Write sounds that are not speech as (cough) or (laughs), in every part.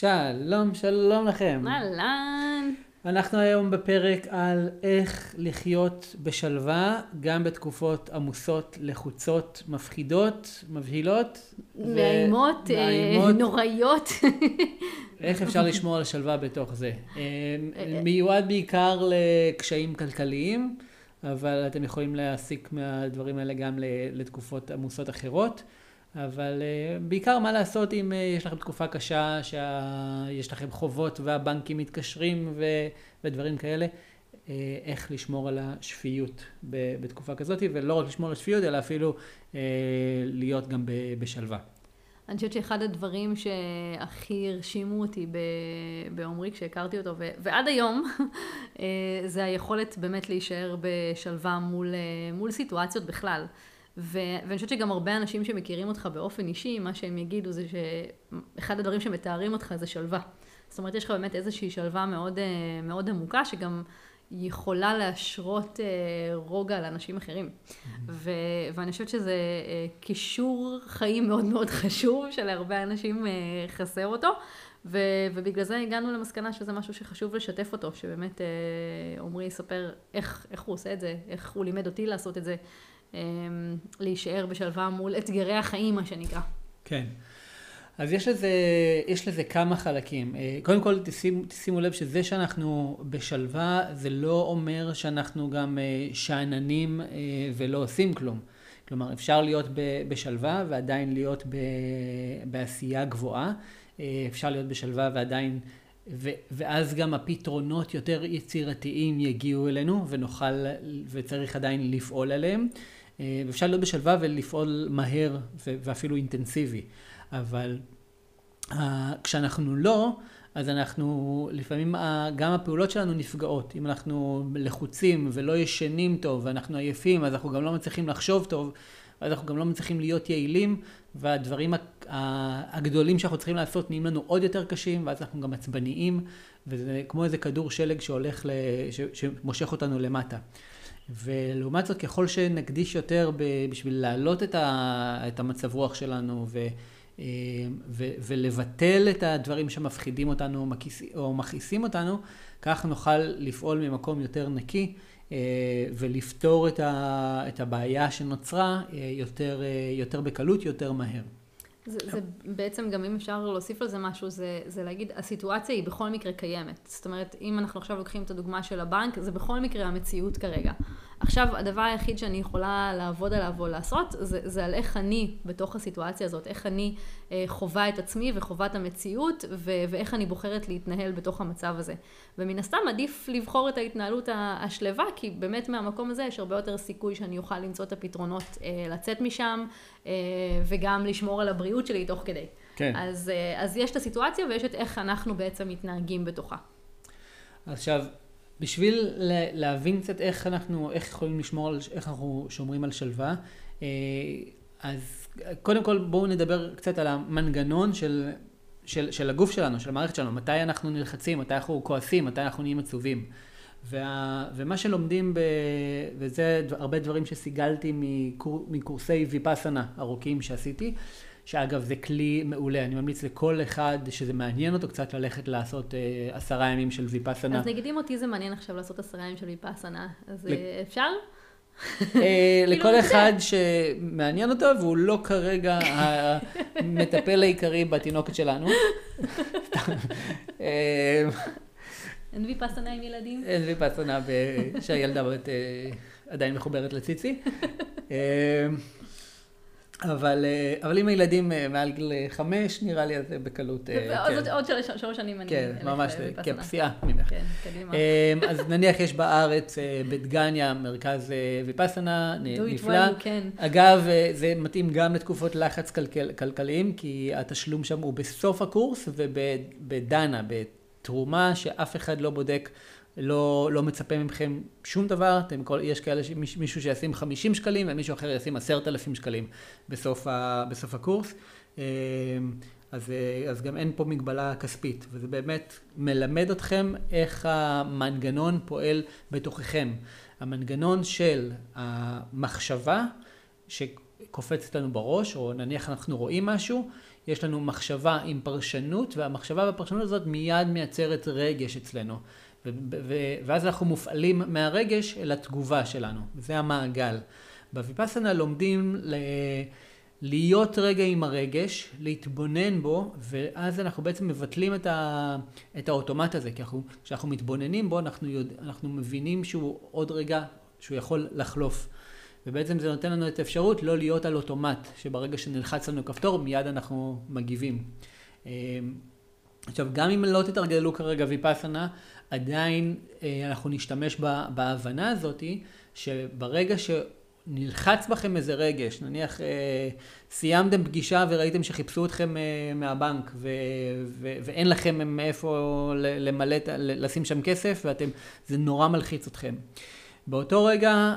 שלום, שלום לכם. אהלן. אנחנו היום בפרק על איך לחיות בשלווה, גם בתקופות עמוסות, לחוצות, מפחידות, מבהילות. מאיימות, אה, נוראיות. (laughs) איך אפשר לשמור על שלווה בתוך זה. אה, מיועד בעיקר לקשיים כלכליים, אבל אתם יכולים להסיק מהדברים האלה גם לתקופות עמוסות אחרות. אבל uh, בעיקר מה לעשות אם uh, יש לכם תקופה קשה, שיש לכם חובות והבנקים מתקשרים ו, ודברים כאלה, uh, איך לשמור על השפיות בתקופה כזאת, ולא רק לשמור על השפיות, אלא אפילו להיות גם בשלווה. אני חושבת שאחד הדברים שהכי הרשימו אותי בעומרי כשהכרתי אותו, ו- ועד היום, (laughs) זה היכולת באמת להישאר בשלווה מול, מול סיטואציות בכלל. ו- ואני חושבת שגם הרבה אנשים שמכירים אותך באופן אישי, מה שהם יגידו זה שאחד הדברים שמתארים אותך זה שלווה. זאת אומרת, יש לך באמת איזושהי שלווה מאוד, אה, מאוד עמוקה, שגם יכולה להשרות אה, רוגע לאנשים אחרים. Mm-hmm. ו- ואני חושבת שזה אה, קישור חיים מאוד מאוד חשוב, שלהרבה אנשים חסר אותו. ו- ובגלל זה הגענו למסקנה שזה משהו שחשוב לשתף אותו, שבאמת עמרי יספר איך, איך הוא עושה את זה, איך הוא לימד אותי לעשות את זה, להישאר בשלווה מול אתגרי החיים, מה שנקרא. כן. אז יש לזה, יש לזה כמה חלקים. אה, קודם כל תשימו, תשימו לב שזה שאנחנו בשלווה זה לא אומר שאנחנו גם אה, שאננים אה, ולא עושים כלום. כלומר אפשר להיות בשלווה ועדיין להיות בעשייה גבוהה. אפשר להיות בשלווה ועדיין, ואז גם הפתרונות יותר יצירתיים יגיעו אלינו ונוכל וצריך עדיין לפעול עליהם. אה, ואפשר להיות בשלווה ולפעול מהר ואפילו אינטנסיבי. אבל אה, כשאנחנו לא, אז אנחנו, לפעמים גם הפעולות שלנו נפגעות. אם אנחנו לחוצים ולא ישנים טוב ואנחנו עייפים, אז אנחנו גם לא מצליחים לחשוב טוב, ואז אנחנו גם לא מצליחים להיות יעילים, והדברים הגדולים שאנחנו צריכים לעשות נהיים לנו עוד יותר קשים, ואז אנחנו גם עצבניים, וזה כמו איזה כדור שלג שהולך, ש... שמושך אותנו למטה. ולעומת זאת, ככל שנקדיש יותר בשביל להעלות את, ה, את המצב רוח שלנו ו, אה, ו, ולבטל את הדברים שמפחידים אותנו או מכעיסים אותנו, כך נוכל לפעול ממקום יותר נקי אה, ולפתור את, ה, את הבעיה שנוצרה אה, יותר, יותר בקלות, יותר מהר. זה, זה בעצם גם אם אפשר להוסיף על זה משהו, זה, זה להגיד, הסיטואציה היא בכל מקרה קיימת. זאת אומרת, אם אנחנו עכשיו לוקחים את הדוגמה של הבנק, זה בכל מקרה המציאות כרגע. עכשיו, הדבר היחיד שאני יכולה לעבוד עליו או לעשות, זה, זה על איך אני בתוך הסיטואציה הזאת, איך אני אה, חווה את עצמי וחווה את המציאות, ו, ואיך אני בוחרת להתנהל בתוך המצב הזה. ומן הסתם עדיף לבחור את ההתנהלות השלווה, כי באמת מהמקום הזה יש הרבה יותר סיכוי שאני אוכל למצוא את הפתרונות אה, לצאת משם, אה, וגם לשמור על הבריאות שלי תוך כדי. כן. אז, אה, אז יש את הסיטואציה ויש את איך אנחנו בעצם מתנהגים בתוכה. עכשיו, בשביל להבין קצת איך אנחנו, איך יכולים לשמור על, איך אנחנו שומרים על שלווה, אה, אז קודם כל בואו נדבר קצת על המנגנון של, של, של הגוף שלנו, של המערכת שלנו, מתי אנחנו נלחצים, מתי אנחנו כועסים, מתי אנחנו נהיים עצובים. וה, ומה שלומדים, ב, וזה הרבה דברים שסיגלתי מקור, מקורסי ויפאסנה ארוכים שעשיתי, שאגב זה כלי מעולה, אני ממליץ לכל אחד שזה מעניין אותו קצת ללכת לעשות אה, עשרה ימים של ויפאסנה. אז נגיד אם אותי זה מעניין עכשיו לעשות עשרה ימים של ויפאסנה, אז ל... אה, אפשר? אה, (laughs) לכל אחד שמעניין אותו והוא לא כרגע המטפל העיקרי בתינוקת שלנו. אה, (laughs) אין ויפאסנה עם ילדים? אין ויפאסנה שהילדה עדיין מחוברת לציצי. (laughs) אבל, אה, אבל אם הילדים אה, מעל גיל חמש, נראה לי זה בקלות. אה, כן. עוד שלוש שנים אני... כן, ממש, כפסיעה ממך. כן, קדימה. אז (laughs) נניח יש בארץ, בדגניה, מרכז ויפאסנה, נפלא. כן. אגב, זה מתאים גם לתקופות לחץ כלכל, כלכליים, כי התשלום שם הוא בסוף הקורס, ובדנה, בתרומה שאף אחד לא בודק. לא, לא מצפה מכם שום דבר, אתם כל, יש כאלה, מישהו שישים 50 שקלים ומישהו אחר ישים 10,000 שקלים בסוף, ה, בסוף הקורס, אה, אז, אז גם אין פה מגבלה כספית, וזה באמת מלמד אתכם איך המנגנון פועל בתוככם. המנגנון של המחשבה, ש... קופצת לנו בראש, או נניח אנחנו רואים משהו, יש לנו מחשבה עם פרשנות, והמחשבה והפרשנות הזאת מיד מייצרת רגש אצלנו. ואז אנחנו מופעלים מהרגש אל התגובה שלנו, זה המעגל. בוויפסנה לומדים ל... להיות רגע עם הרגש, להתבונן בו, ואז אנחנו בעצם מבטלים את, ה... את האוטומט הזה, כי אנחנו, כשאנחנו מתבוננים בו, אנחנו, יודע, אנחנו מבינים שהוא עוד רגע, שהוא יכול לחלוף. ובעצם זה נותן לנו את האפשרות לא להיות על אוטומט, שברגע שנלחץ לנו כפתור, מיד אנחנו מגיבים. אמ, עכשיו, גם אם לא תתרגלו כרגע ויפאסנה, עדיין אה, אנחנו נשתמש בהבנה הזאתי, שברגע שנלחץ בכם איזה רגש, נניח אה, סיימתם פגישה וראיתם שחיפשו אתכם אה, מהבנק ו, ו, ואין לכם מאיפה למלא, לשים שם כסף ואתם, זה נורא מלחיץ אתכם. באותו רגע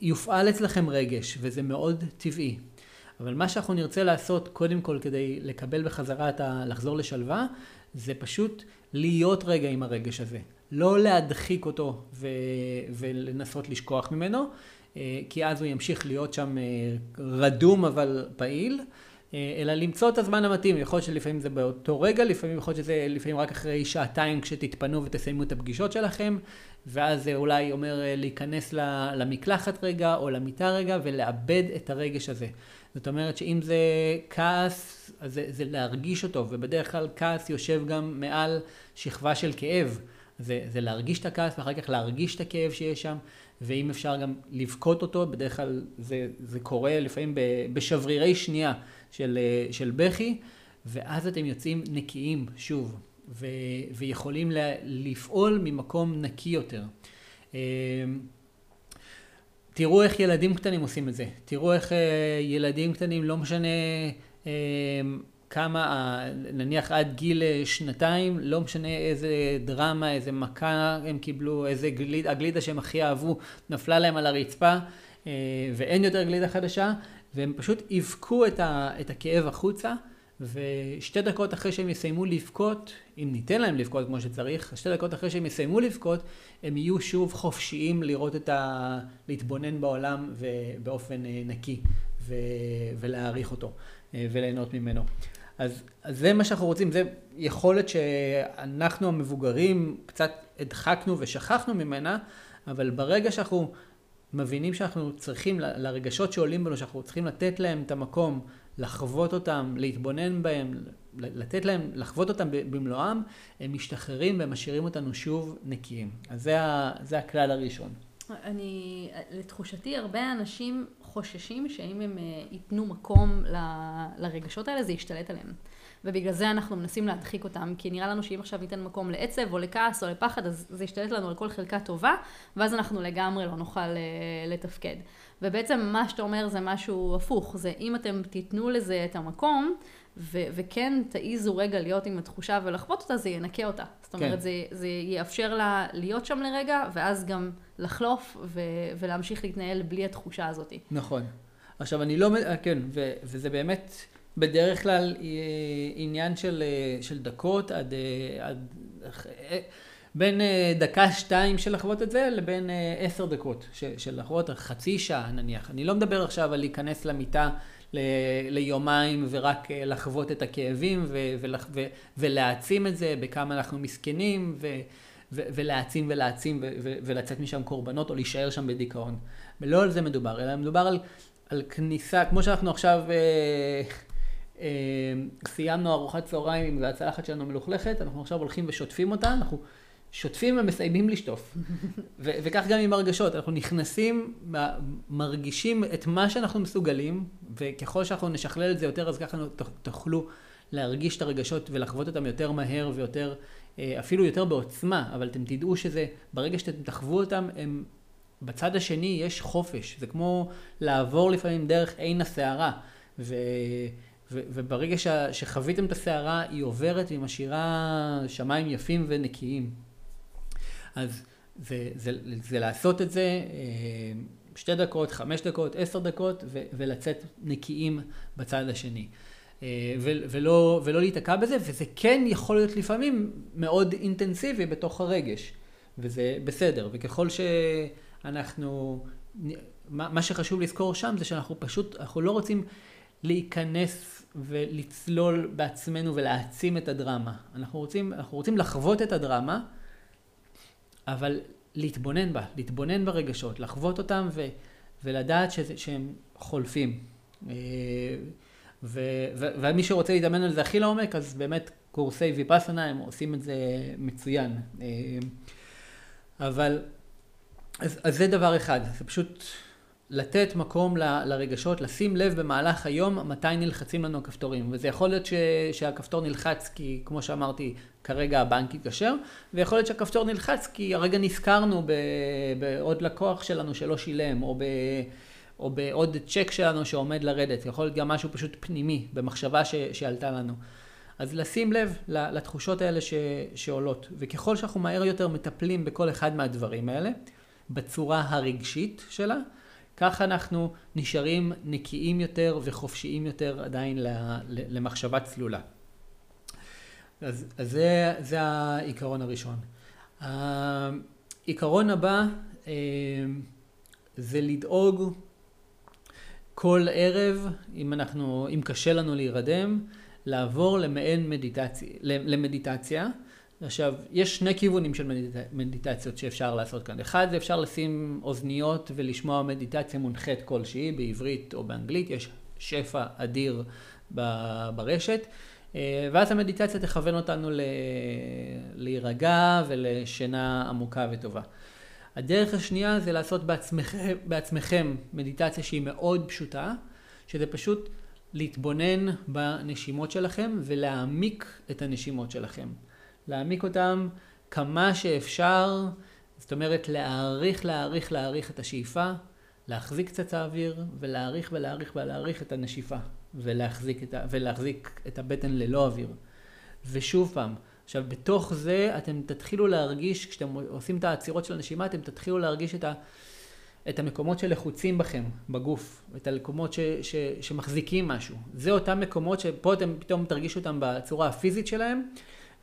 יופעל אצלכם רגש וזה מאוד טבעי. אבל מה שאנחנו נרצה לעשות קודם כל כדי לקבל בחזרה את ה... לחזור לשלווה, זה פשוט להיות רגע עם הרגש הזה. לא להדחיק אותו ו... ולנסות לשכוח ממנו, אה, כי אז הוא ימשיך להיות שם אה, רדום אבל פעיל, אה, אלא למצוא את הזמן המתאים. יכול להיות שלפעמים זה באותו רגע, לפעמים יכול להיות שזה לפעמים רק אחרי שעתיים כשתתפנו ותסיימו את הפגישות שלכם, ואז זה אולי אומר להיכנס למקלחת רגע או למיטה רגע ולאבד את הרגש הזה. זאת אומרת שאם זה כעס, אז זה, זה להרגיש אותו, ובדרך כלל כעס יושב גם מעל שכבה של כאב. זה, זה להרגיש את הכעס ואחר כך להרגיש את הכאב שיש שם, ואם אפשר גם לבכות אותו, בדרך כלל זה, זה קורה לפעמים בשברירי שנייה של, של בכי, ואז אתם יוצאים נקיים שוב, ו, ויכולים לפעול ממקום נקי יותר. תראו איך ילדים קטנים עושים את זה. תראו איך אה, ילדים קטנים, לא משנה אה, כמה, נניח עד גיל אה, שנתיים, לא משנה איזה דרמה, איזה מכה הם קיבלו, איזה גלידה, הגלידה שהם הכי אהבו, נפלה להם על הרצפה, ואין יותר גלידה חדשה, והם פשוט יבכו את, את הכאב החוצה. ושתי דקות אחרי שהם יסיימו לבכות, אם ניתן להם לבכות כמו שצריך, שתי דקות אחרי שהם יסיימו לבכות, הם יהיו שוב חופשיים לראות את ה... להתבונן בעולם באופן אה, נקי ו... ולהעריך אותו אה, וליהנות ממנו. אז, אז זה מה שאנחנו רוצים, זה יכולת שאנחנו המבוגרים קצת הדחקנו ושכחנו ממנה, אבל ברגע שאנחנו מבינים שאנחנו צריכים, לרגשות שעולים בנו, שאנחנו צריכים לתת להם את המקום לחוות אותם, להתבונן בהם, לתת להם, לחוות אותם במלואם, הם משתחררים ומשאירים אותנו שוב נקיים. אז זה, ה, זה הכלל הראשון. אני, לתחושתי, הרבה אנשים חוששים שאם הם אה, ייתנו מקום ל, לרגשות האלה, זה ישתלט עליהם. ובגלל זה אנחנו מנסים להדחיק אותם, כי נראה לנו שאם עכשיו ניתן מקום לעצב או לכעס או לפחד, אז זה ישתלט לנו על כל חלקה טובה, ואז אנחנו לגמרי לא נוכל אה, לתפקד. ובעצם מה שאתה אומר זה משהו הפוך, זה אם אתם תיתנו לזה את המקום, ו- וכן תעיזו רגע להיות עם התחושה ולחוות אותה, זה ינקה אותה. זאת אומרת, כן. זה, זה יאפשר לה להיות שם לרגע, ואז גם לחלוף ו- ולהמשיך להתנהל בלי התחושה הזאת. נכון. עכשיו, אני לא... כן, ו- וזה באמת... בדרך כלל אה, עניין של, אה, של דקות עד, אה, עד בין דקה-שתיים של לחוות את זה לבין עשר דקות של, לחוות, חצי שעה נניח. אני לא מדבר עכשיו על להיכנס למיטה ל, ליומיים ורק לחוות את הכאבים ו, ו, ו, ולהעצים את זה בכמה אנחנו מסכנים ו, ו, ולהעצים ולהעצים ו, ו, ולצאת משם קורבנות או להישאר שם בדיכאון. ולא על זה מדובר, אלא מדובר על, על כניסה, כמו שאנחנו עכשיו... אמ, סיימנו ארוחת צהריים והצלחת שלנו מלוכלכת, אנחנו עכשיו הולכים ושוטפים אותה, אנחנו שוטפים ומסיימים לשטוף. (laughs) ו- וכך גם עם הרגשות, אנחנו נכנסים, מרגישים את מה שאנחנו מסוגלים, וככל שאנחנו נשכלל את זה יותר, אז ככה תוכלו להרגיש את הרגשות ולחוות אותם יותר מהר ויותר, אה, אפילו יותר בעוצמה, אבל אתם תדעו שזה, ברגע שאתם תחוו אותם, הם, בצד השני יש חופש, זה כמו לעבור לפעמים דרך עין הסערה. ו... וברגע ש- שחוויתם את הסערה, היא עוברת והיא משאירה שמיים יפים ונקיים. אז זה, זה, זה לעשות את זה אה, שתי דקות, חמש דקות, עשר דקות, ו- ולצאת נקיים בצד השני. אה, ו- ולא, ולא להיתקע בזה, וזה כן יכול להיות לפעמים מאוד אינטנסיבי בתוך הרגש, וזה בסדר. וככל שאנחנו מה שחשוב לזכור שם זה שאנחנו פשוט, אנחנו לא רוצים להיכנס ולצלול בעצמנו ולהעצים את הדרמה. אנחנו רוצים, אנחנו רוצים לחוות את הדרמה, אבל להתבונן בה, להתבונן ברגשות, לחוות אותם ו, ולדעת שזה, שהם חולפים. אה, ו, ו, ומי שרוצה להתאמן על זה הכי לעומק, אז באמת קורסי ויפאסנה הם עושים את זה מצוין. אה, אבל, אז, אז זה דבר אחד, זה פשוט לתת מקום ל, לרגשות, לשים לב במהלך היום מתי נלחצים לנו הכפתורים. וזה יכול להיות ש, שהכפתור נלחץ כי, כמו שאמרתי, כרגע הבנק יתקשר, ויכול להיות שהכפתור נלחץ כי הרגע נזכרנו בעוד לקוח שלנו שלא שילם, או, ב, או בעוד צ'ק שלנו שעומד לרדת. יכול להיות גם משהו פשוט פנימי, במחשבה ש, שעלתה לנו. אז לשים לב לתחושות האלה ש, שעולות, וככל שאנחנו מהר יותר מטפלים בכל אחד מהדברים האלה, בצורה הרגשית שלה, ככה אנחנו נשארים נקיים יותר וחופשיים יותר עדיין למחשבה צלולה. אז, אז זה, זה העיקרון הראשון. העיקרון הבא אה, זה לדאוג כל ערב, אם אנחנו, אם קשה לנו להירדם, לעבור למעין מדיטציה, למדיטציה. עכשיו, יש שני כיוונים של מדיט... מדיטציות שאפשר לעשות כאן. אחד זה אפשר לשים אוזניות ולשמוע מדיטציה מונחית כלשהי, בעברית או באנגלית, יש שפע אדיר ברשת. אה, ואז המדיטציה תכוון אותנו ל... להירגע ולשינה עמוקה וטובה. הדרך השנייה זה לעשות בעצמכם, בעצמכם מדיטציה שהיא מאוד פשוטה, שזה פשוט להתבונן בנשימות שלכם ולהעמיק את הנשימות שלכם. להעמיק אותם כמה שאפשר, זאת אומרת להעריך, להעריך, להעריך את השאיפה, להחזיק קצת האוויר ולהעריך ולהעריך ולהעריך את הנשיפה ולהחזיק את, ה, ולהחזיק את הבטן ללא אוויר. ושוב פעם, עכשיו בתוך זה אתם תתחילו להרגיש, כשאתם עושים את העצירות של הנשימה, אתם תתחילו להרגיש את ה... את המקומות שלחוצים בכם, בגוף, את המקומות ש, ש, שמחזיקים משהו. זה אותם מקומות שפה אתם פתאום תרגישו אותם בצורה הפיזית שלהם,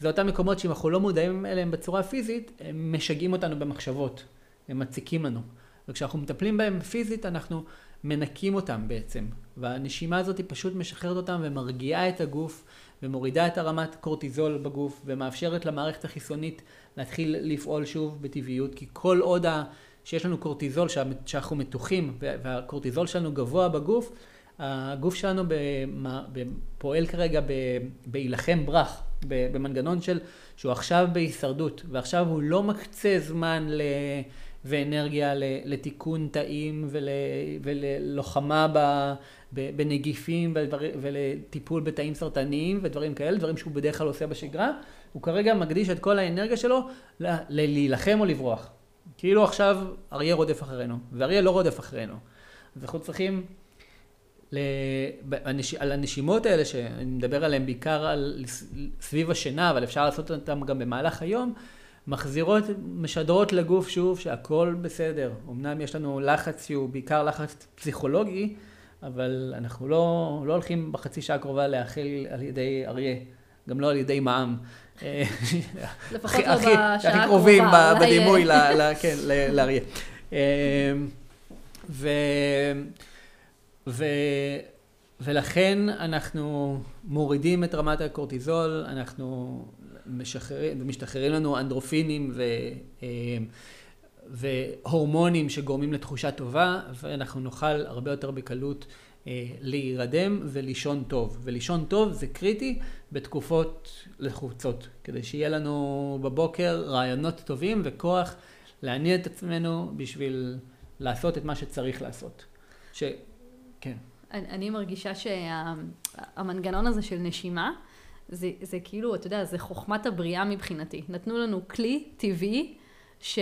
זה אותם מקומות שאם אנחנו לא מודעים אליהם בצורה פיזית, הם משגעים אותנו במחשבות, הם מציקים לנו. וכשאנחנו מטפלים בהם פיזית, אנחנו מנקים אותם בעצם. והנשימה הזאת היא פשוט משחררת אותם ומרגיעה את הגוף, ומורידה את הרמת קורטיזול בגוף, ומאפשרת למערכת החיסונית להתחיל לפעול שוב בטבעיות, כי כל עוד ה... שיש לנו קורטיזול, שאנחנו מתוחים והקורטיזול שלנו גבוה בגוף, הגוף שלנו פועל כרגע בהילחם ברח, במנגנון של, שהוא עכשיו בהישרדות, ועכשיו הוא לא מקצה זמן ל... ואנרגיה לתיקון תאים ול, וללוחמה ב, בנגיפים ולטיפול בתאים סרטניים ודברים כאלה, דברים שהוא בדרך כלל עושה בשגרה, הוא כרגע מקדיש את כל האנרגיה שלו להילחם או לברוח. כאילו עכשיו אריה רודף אחרינו, ואריה לא רודף אחרינו. אז אנחנו צריכים, על הנשימות האלה, שאני מדבר עליהן בעיקר על... סביב השינה, אבל אפשר לעשות אותן גם במהלך היום, מחזירות, משדרות לגוף שוב שהכל בסדר. אמנם יש לנו לחץ שהוא בעיקר לחץ פסיכולוגי, אבל אנחנו לא, לא הולכים בחצי שעה הקרובה להאכיל על ידי אריה, גם לא על ידי מע"מ. לפחות לא בשעה הקרובה. הכי קרובים בדימוי כן, לאריה. אמ, ולכן אנחנו מורידים את רמת הקורטיזול, אנחנו משחררים, משתחררים לנו אנדרופינים ו, אמ, והורמונים שגורמים לתחושה טובה, ואנחנו נוכל הרבה יותר בקלות אה, להירדם ולישון טוב. ולישון טוב זה קריטי בתקופות לחוצות, כדי שיהיה לנו בבוקר רעיונות טובים וכוח להניע את עצמנו בשביל לעשות את מה שצריך לעשות. ש... כן. אני, אני מרגישה שהמנגנון הזה של נשימה, זה, זה כאילו, אתה יודע, זה חוכמת הבריאה מבחינתי. נתנו לנו כלי טבעי ש,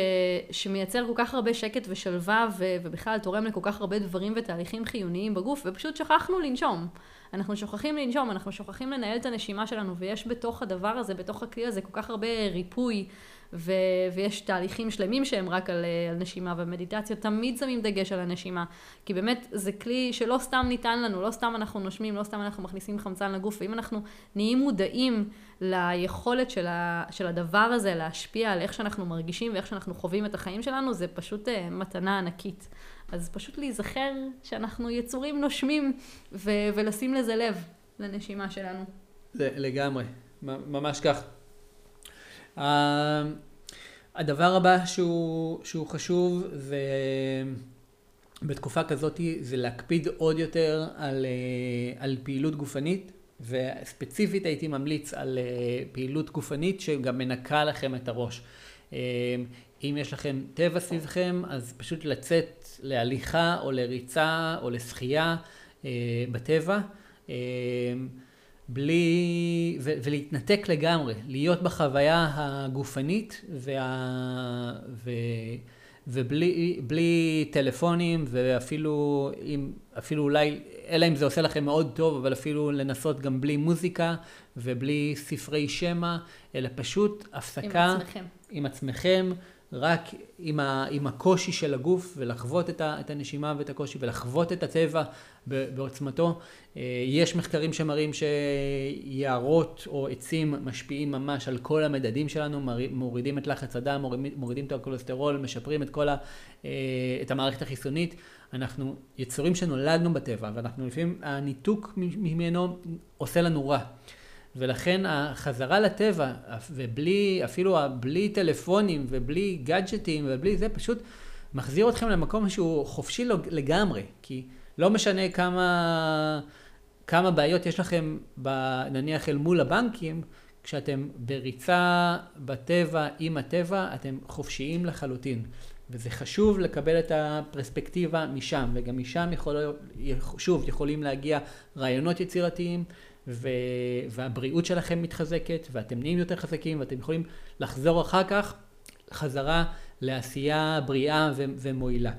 שמייצר כל כך הרבה שקט ושלווה ו, ובכלל תורם לכל כך הרבה דברים ותהליכים חיוניים בגוף, ופשוט שכחנו לנשום. אנחנו שוכחים לנשום, אנחנו שוכחים לנהל את הנשימה שלנו, ויש בתוך הדבר הזה, בתוך הכלי הזה, כל כך הרבה ריפוי ו, ויש תהליכים שלמים שהם רק על, על נשימה ומדיטציה, תמיד שמים דגש על הנשימה, כי באמת זה כלי שלא סתם ניתן לנו, לא סתם אנחנו נושמים, לא סתם אנחנו מכניסים חמצן לגוף, ואם אנחנו נהיים מודעים ליכולת של, ה, של הדבר הזה להשפיע על איך שאנחנו מרגישים ואיך שאנחנו חווים את החיים שלנו, זה פשוט uh, מתנה ענקית. אז פשוט להיזכר שאנחנו יצורים נושמים ו- ולשים לזה לב לנשימה שלנו. לגמרי, ממש כך. Uh, הדבר הבא שהוא, שהוא חשוב זה בתקופה כזאת זה להקפיד עוד יותר על, uh, על פעילות גופנית וספציפית הייתי ממליץ על uh, פעילות גופנית שגם מנקה לכם את הראש. Uh, אם יש לכם טבע סביבכם, אז פשוט לצאת להליכה או לריצה או לשחייה uh, בטבע. בלי, ו, ולהתנתק לגמרי, להיות בחוויה הגופנית וה, ו, ובלי טלפונים ואפילו אם, אפילו אולי, אלא אם זה עושה לכם מאוד טוב, אבל אפילו לנסות גם בלי מוזיקה ובלי ספרי שמע, אלא פשוט הפסקה עם עצמכם, עם עצמכם רק עם, ה, עם הקושי של הגוף ולחוות את, ה, את הנשימה ואת הקושי ולחוות את הטבע בעוצמתו. אה, יש מחקרים שמראים שיערות או עצים משפיעים ממש על כל המדדים שלנו, מורידים את לחץ הדם, מורידים את הכולסטרול, משפרים את כל ה, אה, את המערכת החיסונית. אנחנו יצורים שנולדנו בטבע ואנחנו לפעמים, הניתוק ממנו עושה לנו רע. ולכן החזרה לטבע, ובלי, אפילו בלי טלפונים ובלי גאדג'טים ובלי זה, פשוט מחזיר אתכם למקום שהוא חופשי לגמרי. כי לא משנה כמה, כמה בעיות יש לכם, ב, נניח אל מול הבנקים, כשאתם בריצה בטבע, עם הטבע, אתם חופשיים לחלוטין. וזה חשוב לקבל את הפרספקטיבה משם, וגם משם יכול, שוב, יכולים להגיע רעיונות יצירתיים. ו... והבריאות שלכם מתחזקת, ואתם נהיים יותר חזקים, ואתם יכולים לחזור אחר כך חזרה לעשייה בריאה ו... ומועילה.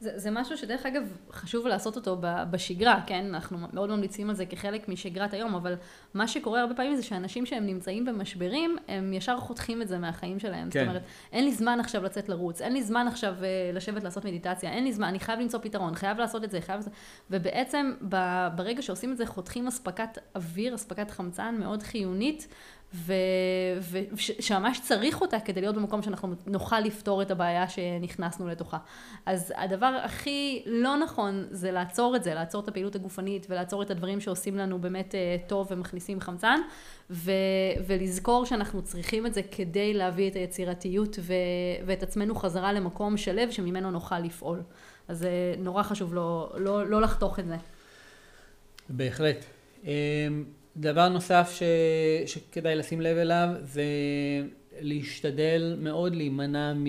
זה, זה משהו שדרך אגב חשוב לעשות אותו בשגרה, כן? אנחנו מאוד ממליצים על זה כחלק משגרת היום, אבל מה שקורה הרבה פעמים זה שאנשים שהם נמצאים במשברים, הם ישר חותכים את זה מהחיים שלהם. כן. זאת אומרת, אין לי זמן עכשיו לצאת לרוץ, אין לי זמן עכשיו uh, לשבת לעשות מדיטציה, אין לי זמן, אני חייב למצוא פתרון, חייב לעשות את זה, חייב... ובעצם ברגע שעושים את זה, חותכים אספקת אוויר, אספקת חמצן מאוד חיונית. ושממש צריך אותה כדי להיות במקום שאנחנו נוכל לפתור את הבעיה שנכנסנו לתוכה. אז הדבר הכי לא נכון זה לעצור את זה, לעצור את הפעילות הגופנית ולעצור את הדברים שעושים לנו באמת אה, טוב ומכניסים חמצן, ו- ולזכור שאנחנו צריכים את זה כדי להביא את היצירתיות ו- ואת עצמנו חזרה למקום שלב שממנו נוכל לפעול. אז זה נורא חשוב לא, לא, לא לחתוך את זה. בהחלט. דבר נוסף ש, שכדאי לשים לב אליו זה להשתדל מאוד להימנע מ,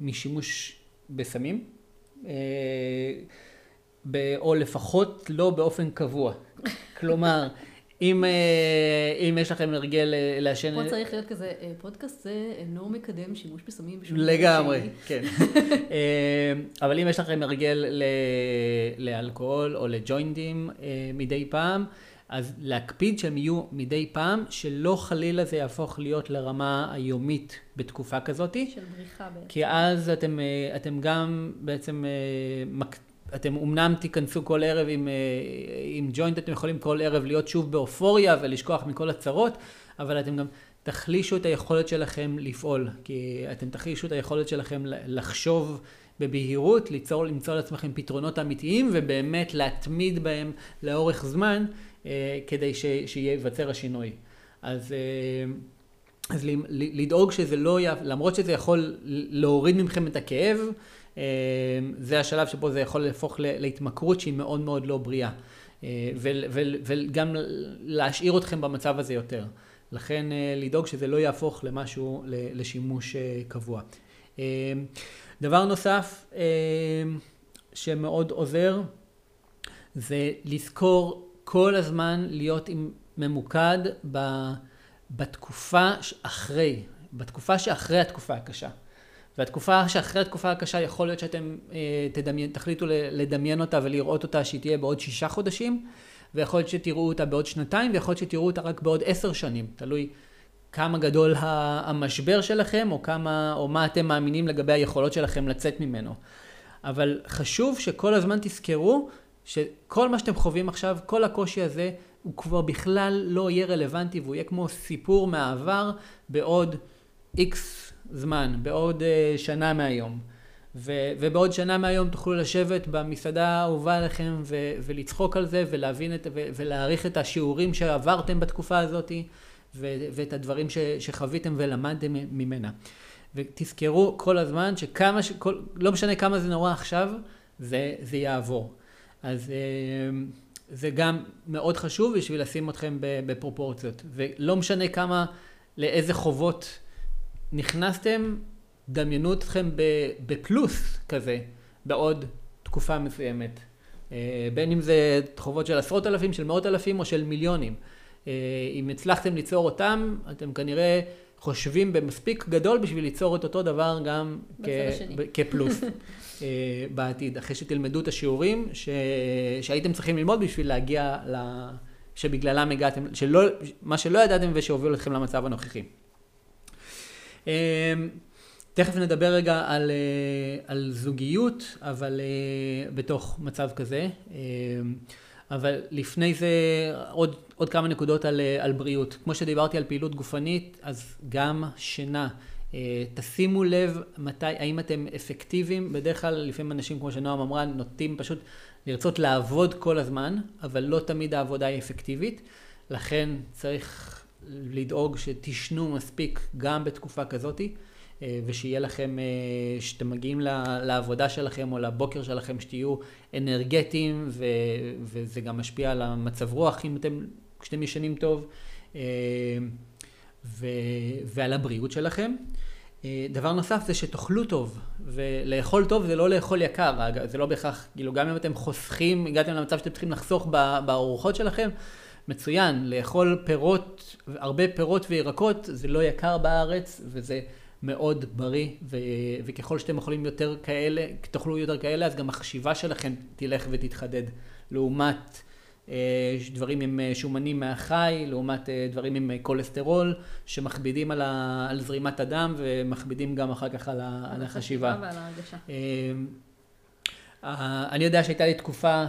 משימוש בסמים, אה, או לפחות לא באופן קבוע. (laughs) כלומר, אם, אה, אם יש לכם הרגל אה, לעשן... פה צריך להיות כזה, פודקאסט זה אינו מקדם שימוש בסמים בשום לגמרי, כן. (laughs) אבל אם יש לכם הרגל לאלכוהול או לג'וינטים מדי פעם, אז להקפיד שהם יהיו מדי פעם, שלא חלילה זה יהפוך להיות לרמה היומית בתקופה כזאת. של בריחה בעצם. כי אז אתם, אה, אתם גם בעצם, אה, אתם אמנם תיכנסו כל ערב עם, אה, עם ג'וינט, אתם יכולים כל ערב להיות שוב באופוריה ולשכוח מכל הצרות, אבל אתם גם תחלישו את היכולת שלכם לפעול, כי אתם תחלישו את היכולת שלכם לחשוב בבהירות, ליצור, למצוא לעצמכם פתרונות אמיתיים ובאמת להתמיד בהם לאורך זמן. אה, כדי שייווצר השינוי. אז, אה, אז לדאוג שזה לא, יהיה, למרות שזה יכול להוריד מכם את הכאב, אה, זה השלב שבו זה יכול להפוך להתמכרות שהיא מאוד מאוד לא בריאה. וגם להשאיר אתכם במצב הזה יותר. לכן לדאוג שזה לא יהפוך למשהו, לשימוש קבוע. דבר נוסף שמאוד עוזר, זה לזכור כל הזמן להיות עם, ממוקד ב, בתקופה אחרי, בתקופה שאחרי התקופה הקשה. והתקופה שאחרי התקופה הקשה יכול להיות שאתם אה, תדמיין, תחליטו לדמיין אותה ולראות אותה שהיא תהיה בעוד שישה חודשים, ויכול להיות שתראו אותה בעוד שנתיים, ויכול להיות שתראו אותה רק בעוד עשר שנים, תלוי כמה גדול המשבר שלכם, או כמה, או מה אתם מאמינים לגבי היכולות שלכם לצאת ממנו. אבל חשוב שכל הזמן תזכרו שכל מה שאתם חווים עכשיו, כל הקושי הזה, הוא כבר בכלל לא יהיה רלוונטי והוא יהיה כמו סיפור מהעבר בעוד איקס זמן, בעוד uh, שנה מהיום. ו- ובעוד שנה מהיום תוכלו לשבת במסעדה האהובה עליכם ו- ולצחוק על זה ולהבין את, ו- ולהעריך את השיעורים שעברתם בתקופה הזאת ו- ואת הדברים ש- שחוויתם ולמדתם ממנה. ותזכרו כל הזמן שכמה, ש- כל, לא משנה כמה זה נורא עכשיו, זה, זה יעבור. אז אה, זה גם מאוד חשוב בשביל לשים אתכם בפרופורציות. ולא משנה כמה, לאיזה חובות נכנסתם, דמיינו אתכם בפלוס כזה, בעוד תקופה מסוימת. אה, בין אם זה חובות של עשרות אלפים, של מאות אלפים או של מיליונים. אה, אם הצלחתם ליצור אותם, אתם כנראה חושבים במספיק גדול בשביל ליצור את אותו דבר גם כ... כפלוס (laughs) אה, בעתיד, אחרי שתלמדו את השיעורים ש... שהייתם צריכים ללמוד בשביל להגיע ל... שבגללם הגעתם, שלא... מה שלא ידעתם ושהוביל אתכם למצב הנוכחי. אה, תכף נדבר רגע על, אה, על זוגיות, אבל בתוך מצב כזה. אבל לפני זה עוד, עוד כמה נקודות על, על בריאות. כמו שדיברתי על פעילות גופנית, אז גם שינה. אה, תשימו לב מתי, האם אתם אפקטיביים, בדרך כלל לפעמים אנשים כמו שנועם אמרה נוטים פשוט לרצות לעבוד כל הזמן, אבל לא תמיד העבודה היא אפקטיבית, לכן צריך לדאוג שתישנו מספיק גם בתקופה כזאתי. אה, ושיהיה לכם, אה, שאתם מגיעים לעבודה שלכם או לבוקר שלכם, שתהיו אנרגטיים, ו, וזה גם משפיע על המצב רוח אם אתם, כשאתם ישנים טוב, אה, ו, ועל הבריאות שלכם. דבר נוסף זה שתאכלו טוב, ולאכול טוב זה לא לאכול יקר, זה לא בהכרח, כאילו גם אם אתם חוסכים, הגעתם למצב שאתם צריכים לחסוך בארוחות שלכם, מצוין, לאכול פירות, הרבה פירות וירקות זה לא יקר בארץ, וזה מאוד בריא, ו- וככל שאתם אוכלים יותר כאלה, תאכלו יותר כאלה, אז גם החשיבה שלכם תלך ותתחדד. לעומת אה, דברים עם אה, שומנים מהחי, לעומת אה, דברים עם כולסטרול, שמכבידים על, ה- על זרימת הדם ומכבידים גם אחר כך על, ה- על החשיבה. ועל ההרגשה. אני יודע שהייתה לי תקופה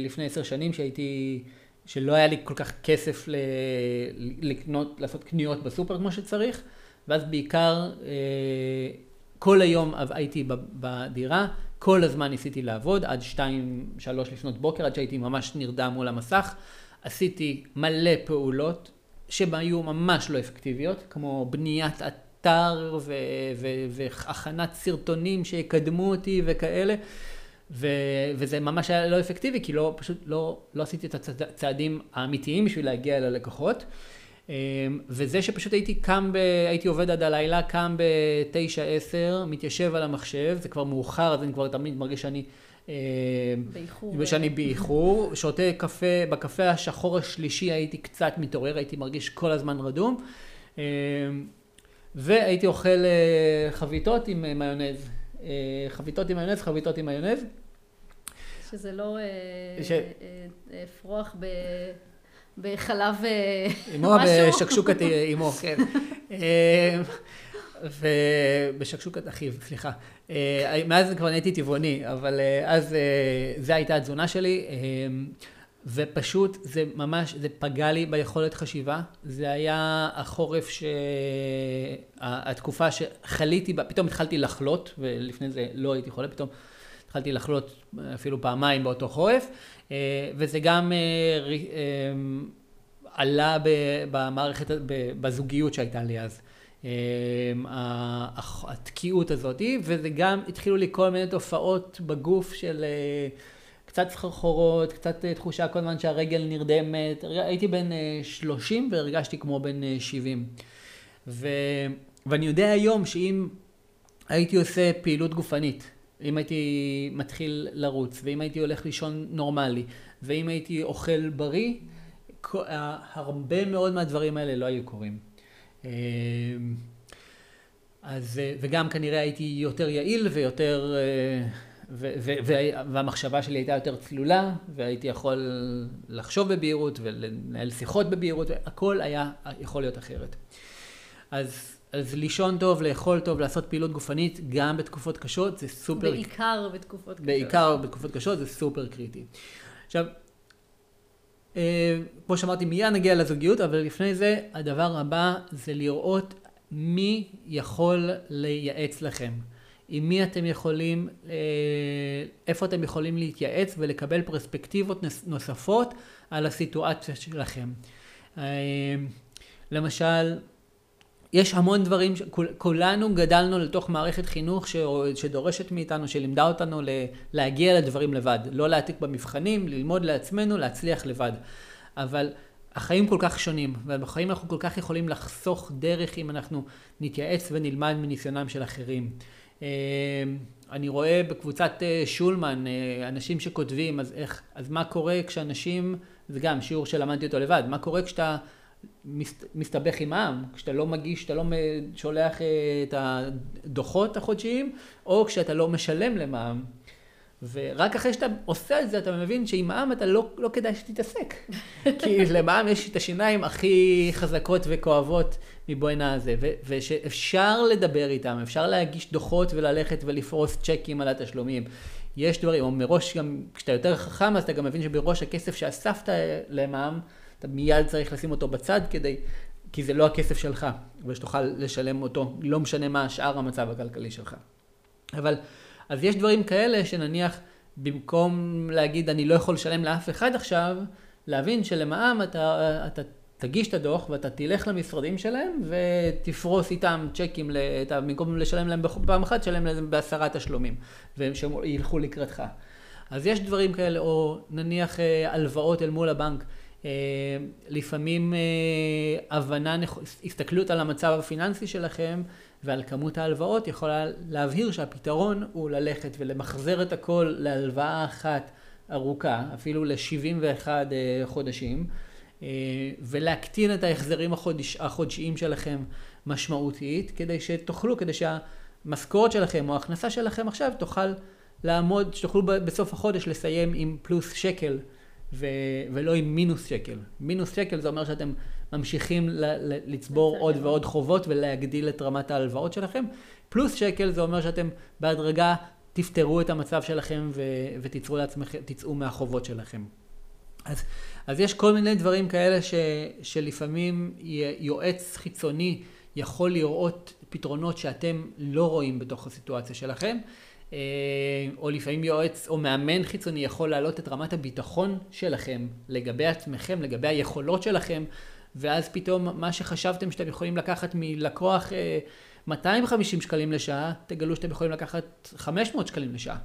לפני עשר שנים שהייתי, שלא היה לי כל כך כסף לקנות, לעשות קניות בסופר כמו שצריך. ואז בעיקר אה, כל היום הייתי בדירה, כל הזמן ניסיתי לעבוד עד שתיים, שלוש לפנות בוקר, עד שהייתי ממש נרדם מול המסך. עשיתי מלא פעולות שהיו ממש לא אפקטיביות, כמו בניית אתר ו- ו- והכנת סרטונים שיקדמו אותי וכאלה. ו- וזה ממש היה לא אפקטיבי, כי לא, פשוט לא, לא עשיתי את הצעדים האמיתיים בשביל להגיע אל הלקוחות. אמ, וזה שפשוט הייתי קם, ב... הייתי עובד עד הלילה, קם בתשע עשר, מתיישב על המחשב, זה כבר מאוחר, אז אני כבר תמיד מרגיש שאני... אמ, באיחור. שאני באיחור, שותה קפה, בקפה השחור השלישי הייתי קצת מתעורר, הייתי מרגיש כל הזמן רדום. אמ, והייתי אוכל אה, חביתות עם אה, מיונז. אה, חביתות עם מיונז, חביתות עם מיונז. שזה לא ש... אפרוח ב... בחלב (laughs) אימו אה, משהו. בשקשוקת (laughs) אימו, כן. אה, ובשקשוקת אחיו, סליחה. אה, מאז כבר נהייתי טבעוני, אבל אז זו הייתה התזונה שלי. ופשוט זה ממש, זה פגע לי ביכולת חשיבה. זה היה החורף, ש... התקופה שחליתי בה, פתאום התחלתי לחלות, ולפני זה לא הייתי חולה, פתאום התחלתי לחלות אפילו פעמיים באותו חורף, וזה גם אה, אה, עלה במערכת, בזוגיות שהייתה לי אז. התקיעות הזאת, וזה גם התחילו לי כל מיני תופעות בגוף של קצת סחרחורות, קצת תחושה כל הזמן שהרגל נרדמת. הייתי בן 30 והרגשתי כמו בן 70. ו... ואני יודע היום שאם הייתי עושה פעילות גופנית, אם הייתי מתחיל לרוץ, ואם הייתי הולך לישון נורמלי, ואם הייתי אוכל בריא, הרבה מאוד מהדברים האלה לא היו קורים. אמ, אז, וגם כנראה הייתי יותר יעיל ויותר, אה, ו, ו, והמחשבה שלי הייתה יותר צלולה, והייתי יכול לחשוב בבהירות ולנהל שיחות בבהירות, הכל היה יכול להיות אחרת. אז, אז לישון טוב, לאכול טוב, לעשות פעילות גופנית, גם בתקופות קשות, זה סופר... בעיקר בתקופות קשות. בעיקר בתקופות קשות, זה סופר קריטי. עכשיו, אה, כמו שאמרתי, מיד נגיע לזוגיות, אבל לפני זה, הדבר הבא זה לראות מי יכול לייעץ לכם. עם מי אתם יכולים, אה, איפה אתם יכולים להתייעץ ולקבל פרספקטיבות נוספות על הסיטואציה שלכם. אה, למשל, יש המון דברים, כולנו גדלנו לתוך מערכת חינוך שדורשת מאיתנו, שלימדה אותנו להגיע לדברים לבד, לא להעתיק במבחנים, ללמוד לעצמנו, להצליח לבד. אבל החיים כל כך שונים, ובחיים אנחנו כל כך יכולים לחסוך דרך אם אנחנו נתייעץ ונלמד מניסיונם של אחרים. אה, אני רואה בקבוצת אה, שולמן אה, אנשים שכותבים, אז איך, אז מה קורה כשאנשים, זה גם שיעור שלמדתי אותו לבד, מה קורה כשאתה מסתבך עם העם, כשאתה לא מגיש, כשאתה לא שולח את הדוחות החודשיים, או כשאתה לא משלם למע"מ. ורק אחרי שאתה עושה את זה, אתה מבין שעם העם אתה לא, לא כדאי שתתעסק. (laughs) כי למע"מ יש את השיניים הכי חזקות וכואבות מבוינה הזה, ו- ושאפשר לדבר איתם, אפשר להגיש דוחות וללכת ולפרוס צ'קים על התשלומים. יש דברים, או מראש גם, כשאתה יותר חכם, אז אתה גם מבין שבראש הכסף שאספת למע"מ, אתה מיד צריך לשים אותו בצד כדי, כי זה לא הכסף שלך, ושתוכל לשלם אותו, לא משנה מה שאר המצב הכלכלי שלך. אבל אז יש דברים כאלה שנניח במקום להגיד אני לא יכול לשלם לאף אחד עכשיו, להבין שלמע"מ אתה, אתה תגיש את הדוח ואתה תלך למשרדים שלהם ותפרוס איתם צ'קים, אתה, במקום לשלם להם פעם אחת, תשלם להם בעשרה תשלומים, והם ילכו לקראתך. אז יש דברים כאלה, או נניח אה, הלוואות אל מול הבנק. אה, לפעמים אה, הבנה, הסתכלות על המצב הפיננסי שלכם ועל כמות ההלוואות יכולה להבהיר שהפתרון הוא ללכת ולמחזר את הכל להלוואה אחת ארוכה, אפילו ל-71 אה, חודשים, ולהקטין את ההחזרים החודש, החודשיים שלכם משמעותית, כדי שתוכלו, כדי שהמשכורת שלכם או ההכנסה שלכם עכשיו תוכל לעמוד, שתוכלו בסוף החודש לסיים עם פלוס שקל ו- ולא עם מינוס שקל. מינוס שקל זה אומר שאתם ממשיכים ל- ל- לצבור עוד ועוד חובות ולהגדיל את רמת ההלוואות שלכם. פלוס שקל זה אומר שאתם בהדרגה תפתרו את המצב שלכם ו- ותצאו לעצמכם, מהחובות שלכם. אז, אז יש כל מיני דברים כאלה ש, שלפעמים יועץ חיצוני יכול לראות פתרונות שאתם לא רואים בתוך הסיטואציה שלכם. אה, או לפעמים יועץ או מאמן חיצוני יכול להעלות את רמת הביטחון שלכם לגבי עצמכם, לגבי היכולות שלכם, ואז פתאום מה שחשבתם שאתם יכולים לקחת מלקוח 250 אה, שקלים לשעה, תגלו שאתם יכולים לקחת 500 שקלים לשעה.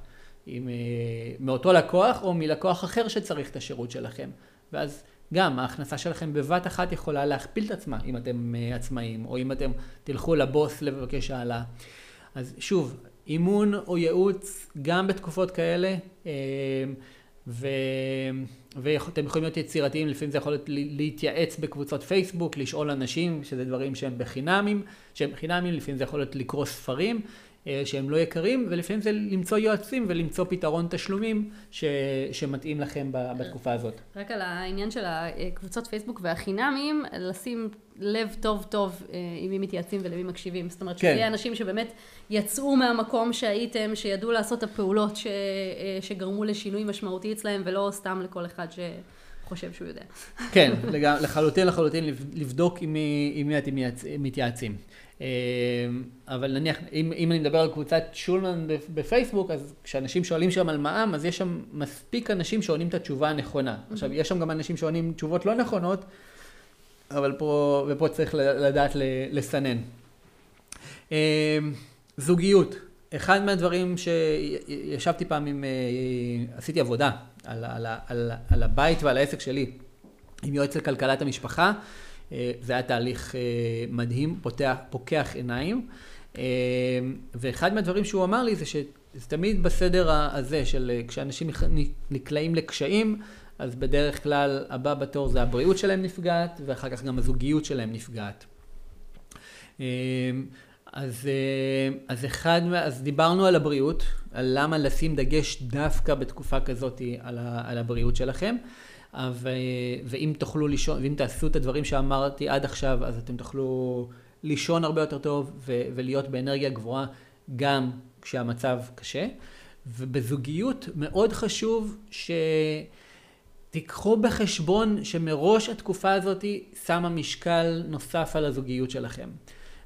עם, אה, מאותו לקוח או מלקוח אחר שצריך את השירות שלכם. ואז גם ההכנסה שלכם בבת אחת יכולה להכפיל את עצמה אם אתם עצמאים, או אם אתם תלכו לבוס לבקש העלאה. אז שוב, אימון או ייעוץ גם בתקופות כאלה, אה, ו... ואתם יכולים להיות יצירתיים, לפעמים זה יכול להיות להתייעץ בקבוצות פייסבוק, לשאול אנשים, שזה דברים שהם בחינמים, שהם בחינמים, לפעמים זה יכול להיות לקרוא ספרים. אה, שהם לא יקרים, ולפעמים זה למצוא יועצים ולמצוא פתרון תשלומים ש, שמתאים לכם בתקופה הזאת. רק על העניין של הקבוצות פייסבוק והחינמים, לשים לב טוב טוב אה, עם מי מתייעצים ולמי מקשיבים. זאת אומרת, כן. שיהיה אנשים שבאמת יצאו מהמקום שהייתם, שידעו לעשות את הפעולות ש, אה, שגרמו לשינוי משמעותי אצלהם, ולא סתם לכל אחד ש... חושב שהוא יודע. כן, (laughs) לחלוטין לחלוטין לבדוק עם מי, עם מי אתם מתייעצים. אה, אבל נניח, אם, אם אני מדבר על קבוצת שולמן בפייסבוק, אז כשאנשים שואלים שם על מע"מ, אז יש שם מספיק אנשים שעונים את התשובה הנכונה. Mm-hmm. עכשיו, יש שם גם אנשים שעונים תשובות לא נכונות, אבל פה, ופה צריך לדעת לסנן. אה, זוגיות. אחד מהדברים שישבתי פעם עם, אה, עשיתי עבודה על, על, על, על הבית ועל העסק שלי עם יועץ לכלכלת המשפחה. אה, זה היה תהליך אה, מדהים, פותח, פוקח עיניים. אה, ואחד מהדברים שהוא אמר לי זה שזה תמיד בסדר הזה של כשאנשים נקלעים לקשיים, אז בדרך כלל הבא בתור זה הבריאות שלהם נפגעת, ואחר כך גם הזוגיות שלהם נפגעת. אז, אז אחד, אז דיברנו על הבריאות, על למה לשים דגש דווקא בתקופה כזאת על, על הבריאות שלכם. ו... ואם תוכלו לישון, ואם תעשו את הדברים שאמרתי עד עכשיו, אז אתם תוכלו לישון הרבה יותר טוב ו- ולהיות באנרגיה גבוהה גם כשהמצב קשה. ובזוגיות מאוד חשוב שתיקחו בחשבון שמראש התקופה הזאת שמה משקל נוסף על הזוגיות שלכם.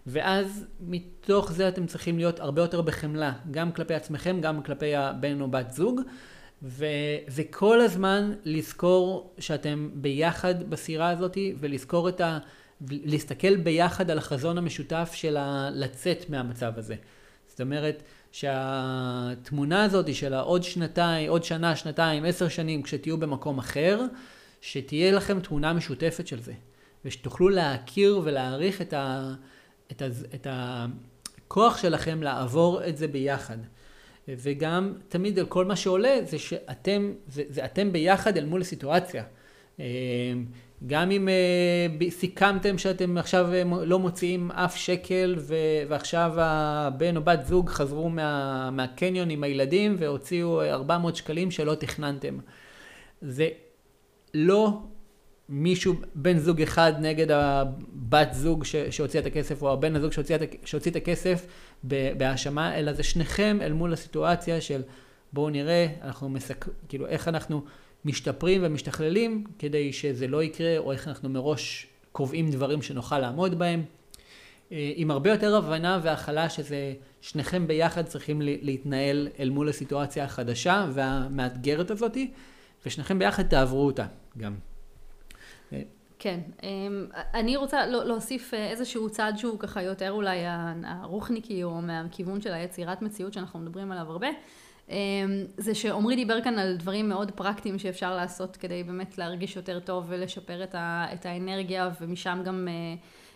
ואז מתוך זה אתם צריכים להיות הרבה יותר בחמלה, גם כלפי עצמכם, גם כלפי הבן או בת זוג. ו, וכל הזמן לזכור שאתם ביחד בסירה הזאת ולזכור את ה... להסתכל ביחד על החזון המשותף של ה... לצאת מהמצב הזה. זאת אומרת שהתמונה הזאת של העוד שנתיים, עוד שנה, שנתיים, עשר שנים, כשתהיו במקום אחר, שתהיה לכם תמונה משותפת של זה. ושתוכלו להכיר ולהעריך את, ה... את, ה... את הכוח שלכם לעבור את זה ביחד. וגם תמיד על כל מה שעולה זה שאתם, זה, זה אתם ביחד אל מול הסיטואציה. אה, גם אם אה, סיכמתם שאתם עכשיו אה, לא מוציאים אף שקל ועכשיו הבן או בת זוג חזרו מה, מהקניון עם הילדים והוציאו 400 שקלים שלא תכננתם. זה לא מישהו, בן זוג אחד נגד הבת זוג שהוציאה את הכסף, או הבן הזוג שהוציא, את הכסף בהאשמה, אלא זה שניכם אל מול הסיטואציה של בואו נראה, אנחנו מסק... כאילו איך אנחנו משתפרים ומשתכללים כדי שזה לא יקרה, או איך אנחנו מראש קובעים דברים שנוכל לעמוד בהם. אה, עם הרבה יותר הבנה והכלה שזה שניכם ביחד צריכים להתנהל אל מול הסיטואציה החדשה והמאתגרת הזאתי, ושניכם ביחד תעברו אותה גם. כן, אמ, אני רוצה להוסיף אה, איזשהו צעד שהוא ככה יותר אולי הרוחניקי או מהכיוון של היצירת מציאות שאנחנו מדברים עליו הרבה. אמ, זה שעמרי דיבר כאן על דברים מאוד פרקטיים שאפשר לעשות כדי באמת להרגיש יותר טוב ולשפר את, את האנרגיה ומשם גם אה,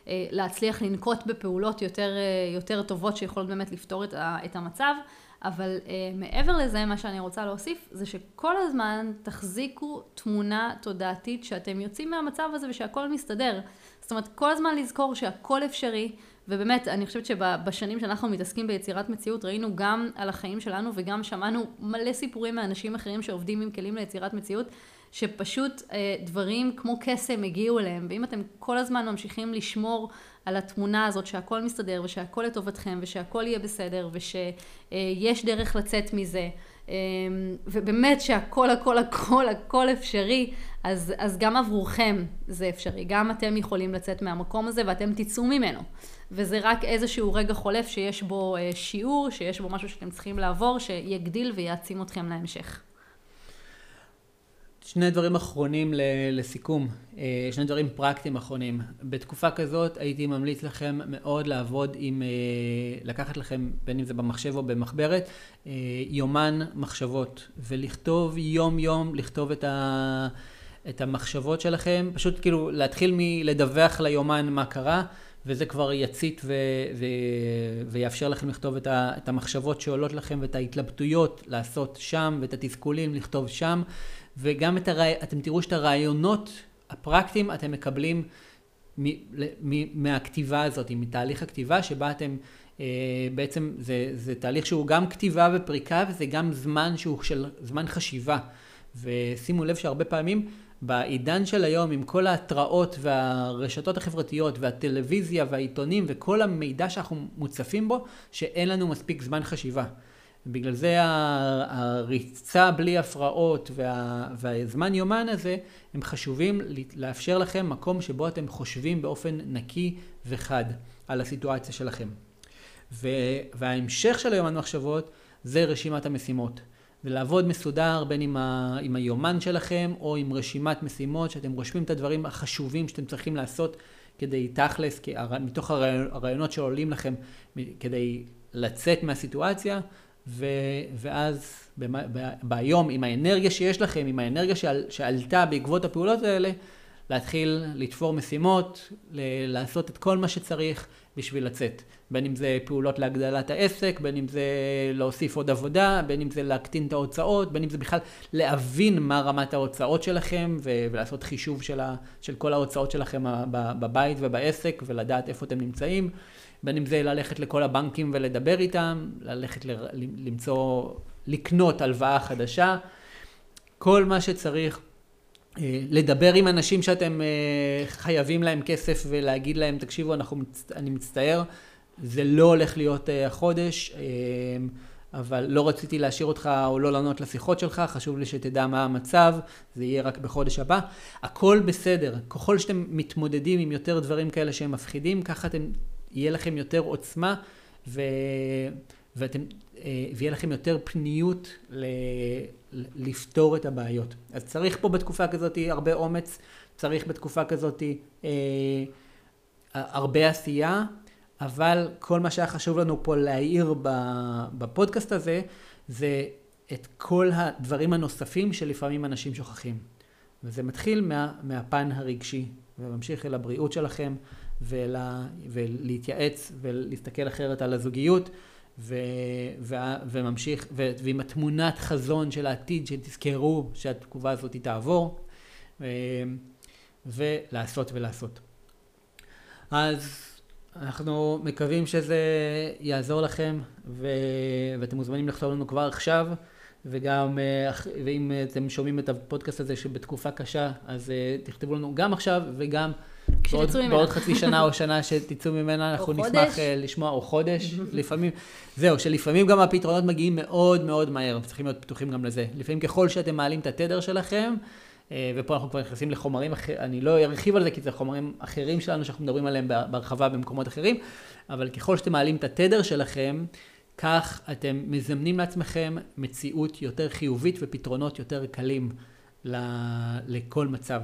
אה, להצליח לנקוט בפעולות יותר, יותר טובות שיכולות באמת לפתור את, את המצב. אבל uh, מעבר לזה, מה שאני רוצה להוסיף, זה שכל הזמן תחזיקו תמונה תודעתית שאתם יוצאים מהמצב הזה ושהכול מסתדר. זאת אומרת, כל הזמן לזכור שהכל אפשרי, ובאמת, אני חושבת שבשנים שאנחנו מתעסקים ביצירת מציאות, ראינו גם על החיים שלנו וגם שמענו מלא סיפורים מאנשים אחרים שעובדים עם כלים ליצירת מציאות, שפשוט אה, דברים כמו קסם הגיעו אליהם, ואם אתם כל הזמן ממשיכים לשמור על התמונה הזאת שהכל מסתדר ושהכל לטובתכם ושהכל יהיה בסדר ושיש דרך לצאת מזה, אה, ובאמת שהכל הכל הכל הכל אפשרי, אז, אז גם עבורכם זה אפשרי, גם אתם יכולים לצאת מהמקום הזה ואתם תצאו ממנו. וזה רק איזשהו רגע חולף שיש בו אה, שיעור, שיש בו משהו שאתם צריכים לעבור, שיגדיל ויעצים אתכם להמשך. שני דברים אחרונים לסיכום, אה, שני דברים פרקטיים אחרונים. בתקופה כזאת הייתי ממליץ לכם מאוד לעבוד עם, אה, לקחת לכם, בין אם זה במחשב או במחברת, אה, יומן מחשבות, ולכתוב יום יום, לכתוב את, ה, את המחשבות שלכם, פשוט כאילו להתחיל מלדווח ליומן מה קרה. וזה כבר יצית ו- ו- ויאפשר לכם לכתוב את, ה- את המחשבות שעולות לכם ואת ההתלבטויות לעשות שם ואת התסכולים לכתוב שם וגם את הרעי... אתם תראו שאת הרעיונות הפרקטיים אתם מקבלים מ- מ- מהכתיבה הזאת, מתהליך הכתיבה שבה אתם אה, בעצם זה, זה תהליך שהוא גם כתיבה ופריקה וזה גם זמן שהוא של זמן חשיבה ושימו לב שהרבה פעמים בעידן של היום עם כל ההתראות והרשתות החברתיות והטלוויזיה והעיתונים וכל המידע שאנחנו מוצפים בו שאין לנו מספיק זמן חשיבה. בגלל זה הריצה בלי הפרעות וה, והזמן יומן הזה הם חשובים לאפשר לכם מקום שבו אתם חושבים באופן נקי וחד על הסיטואציה שלכם. וההמשך של היומן מחשבות זה רשימת המשימות. ולעבוד מסודר בין עם, ה, עם היומן שלכם או עם רשימת משימות שאתם רושמים את הדברים החשובים שאתם צריכים לעשות כדי תכלס, מתוך הרעיונות שעולים לכם כדי לצאת מהסיטואציה ו, ואז ב, ב, ביום עם האנרגיה שיש לכם, עם האנרגיה שעל, שעלתה בעקבות הפעולות האלה, להתחיל לתפור משימות, ל- לעשות את כל מה שצריך בשביל לצאת. בין אם זה פעולות להגדלת העסק, בין אם זה להוסיף עוד עבודה, בין אם זה להקטין את ההוצאות, בין אם זה בכלל להבין מה רמת ההוצאות שלכם ו- ולעשות חישוב של, ה- של כל ההוצאות שלכם בבית ובעסק ולדעת איפה אתם נמצאים. בין אם זה ללכת לכל הבנקים ולדבר איתם, ללכת ל- למצוא, לקנות הלוואה חדשה. כל מה שצריך לדבר עם אנשים שאתם חייבים להם כסף ולהגיד להם, תקשיבו, אנחנו, אני מצטער, זה לא הולך להיות החודש. אבל לא רציתי להשאיר אותך או לא לענות לשיחות שלך, חשוב לי שתדע מה המצב, זה יהיה רק בחודש הבא. הכל בסדר, ככל שאתם מתמודדים עם יותר דברים כאלה שהם מפחידים, ככה אתם, יהיה לכם יותר עוצמה ו... ואתם, אה, ויהיה לכם יותר פניות ל... לפתור את הבעיות. אז צריך פה בתקופה כזאת הרבה אומץ, צריך בתקופה כזאת אה, הרבה עשייה, אבל כל מה שהיה חשוב לנו פה להעיר בפודקאסט הזה, זה את כל הדברים הנוספים שלפעמים אנשים שוכחים. וזה מתחיל מה, מהפן הרגשי, וממשיך אל הבריאות שלכם, ול, ולהתייעץ ולהסתכל אחרת על הזוגיות, ו, ו, וממשיך, ו, ועם התמונת חזון של העתיד, שתזכרו שהתגובה הזאת תעבור, ו, ולעשות ולעשות. אז אנחנו מקווים שזה יעזור לכם, ו... ואתם מוזמנים לכתוב לנו כבר עכשיו, וגם, אה, ואם אתם שומעים את הפודקאסט הזה שבתקופה קשה, אז אה, תכתבו לנו גם עכשיו וגם בעוד, בעוד חצי שנה או שנה שתצאו ממנה, (laughs) אנחנו נשמח חודש. אה, לשמוע, או חודש, (laughs) לפעמים, זהו, שלפעמים גם הפתרונות מגיעים מאוד מאוד מהר, צריכים להיות פתוחים גם לזה. לפעמים ככל שאתם מעלים את התדר שלכם, אה, ופה אנחנו כבר נכנסים לחומרים אחרים, אני לא ארחיב על זה כי זה חומרים אחרים שלנו שאנחנו מדברים עליהם בהרחבה במקומות אחרים, אבל ככל שאתם מעלים את התדר שלכם, כך אתם מזמנים לעצמכם מציאות יותר חיובית ופתרונות יותר קלים לכל מצב.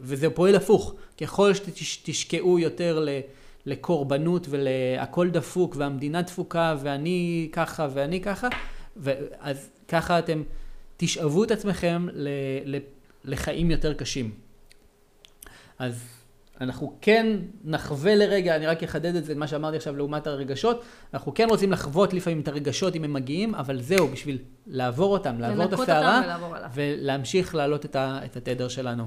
וזה פועל הפוך, ככל שתשקעו יותר לקורבנות ולהכל דפוק והמדינה דפוקה ואני ככה ואני ככה, אז ככה אתם תשאבו את עצמכם לחיים יותר קשים. אז אנחנו כן נחווה לרגע, אני רק אחדד את זה, מה שאמרתי עכשיו לעומת הרגשות, אנחנו כן רוצים לחוות לפעמים את הרגשות אם הם מגיעים, אבל זהו, בשביל לעבור אותם, לעבור את הסערה, ולהמשיך להעלות את, ה, את התדר שלנו.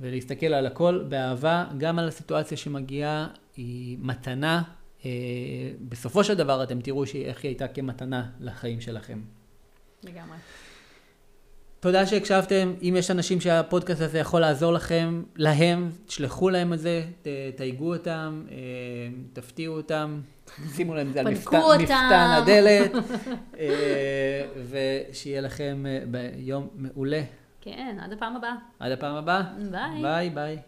ולהסתכל על הכל באהבה, גם על הסיטואציה שמגיעה, היא מתנה. אה, בסופו של דבר אתם תראו איך היא הייתה כמתנה לחיים שלכם. לגמרי. תודה שהקשבתם. אם יש אנשים שהפודקאסט הזה יכול לעזור לכם, להם, תשלחו להם את זה, תייגו אותם, אה, תפתיעו אותם, (laughs) שימו להם את זה על מפתן הדלת, (laughs) אה, ושיהיה לכם אה, ביום מעולה. כן, עד הפעם הבאה. עד הפעם הבאה. ביי. ביי ביי.